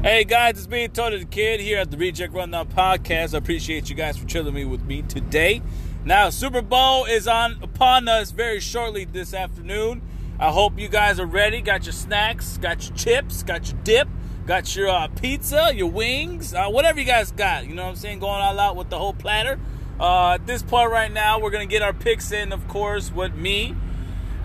Hey guys, it's me, Tony the Kid, here at the Reject Rundown Podcast. I appreciate you guys for chilling me with me today. Now, Super Bowl is on upon us very shortly this afternoon. I hope you guys are ready. Got your snacks, got your chips, got your dip, got your uh, pizza, your wings, uh, whatever you guys got. You know what I'm saying? Going all out with the whole platter. Uh, at this point right now, we're gonna get our picks in, of course, with me,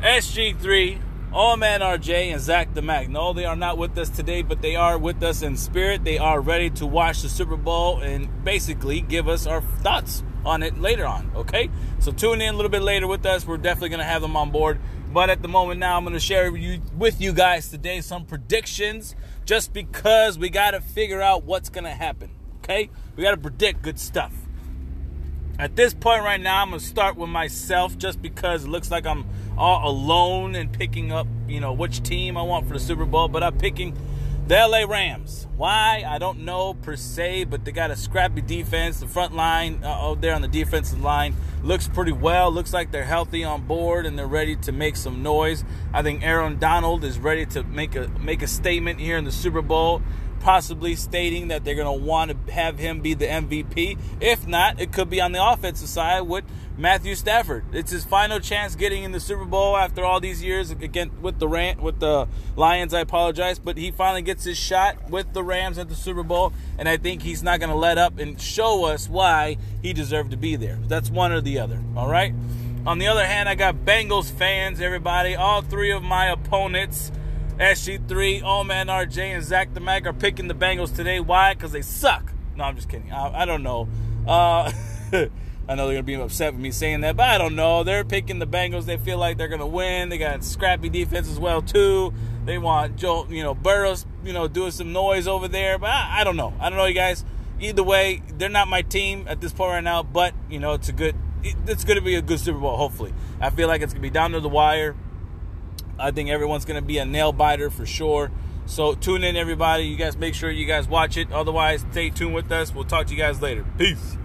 SG3, All Man RJ, and Zach the Mac. No, they are not with us today, but they are with us in spirit. They are ready to watch the Super Bowl and basically give us our thoughts on it later on. Okay, so tune in a little bit later with us. We're definitely gonna have them on board. But at the moment now, I'm gonna share with you, with you guys today some predictions, just because we gotta figure out what's gonna happen. Okay, we gotta predict good stuff. At this point right now, I'm gonna start with myself just because it looks like I'm all alone and picking up, you know, which team I want for the Super Bowl. But I'm picking the LA Rams. Why? I don't know per se, but they got a scrappy defense. The front line uh, out there on the defensive line looks pretty well. Looks like they're healthy on board and they're ready to make some noise. I think Aaron Donald is ready to make a make a statement here in the Super Bowl possibly stating that they're going to want to have him be the MVP. If not, it could be on the offensive side with Matthew Stafford. It's his final chance getting in the Super Bowl after all these years again with the rant with the Lions. I apologize, but he finally gets his shot with the Rams at the Super Bowl, and I think he's not going to let up and show us why he deserved to be there. That's one or the other. All right. On the other hand, I got Bengals fans, everybody. All three of my opponents SG3, All Man RJ, and Zach the Mac are picking the Bengals today. Why? Because they suck. No, I'm just kidding. I, I don't know. Uh, I know they're gonna be upset with me saying that, but I don't know. They're picking the Bengals. They feel like they're gonna win. They got scrappy defense as well too. They want Joe, you know, Burrows, you know, doing some noise over there. But I, I don't know. I don't know, you guys. Either way, they're not my team at this point right now. But you know, it's a good. It's to be a good Super Bowl. Hopefully, I feel like it's to be down to the wire. I think everyone's going to be a nail biter for sure. So tune in, everybody. You guys make sure you guys watch it. Otherwise, stay tuned with us. We'll talk to you guys later. Peace.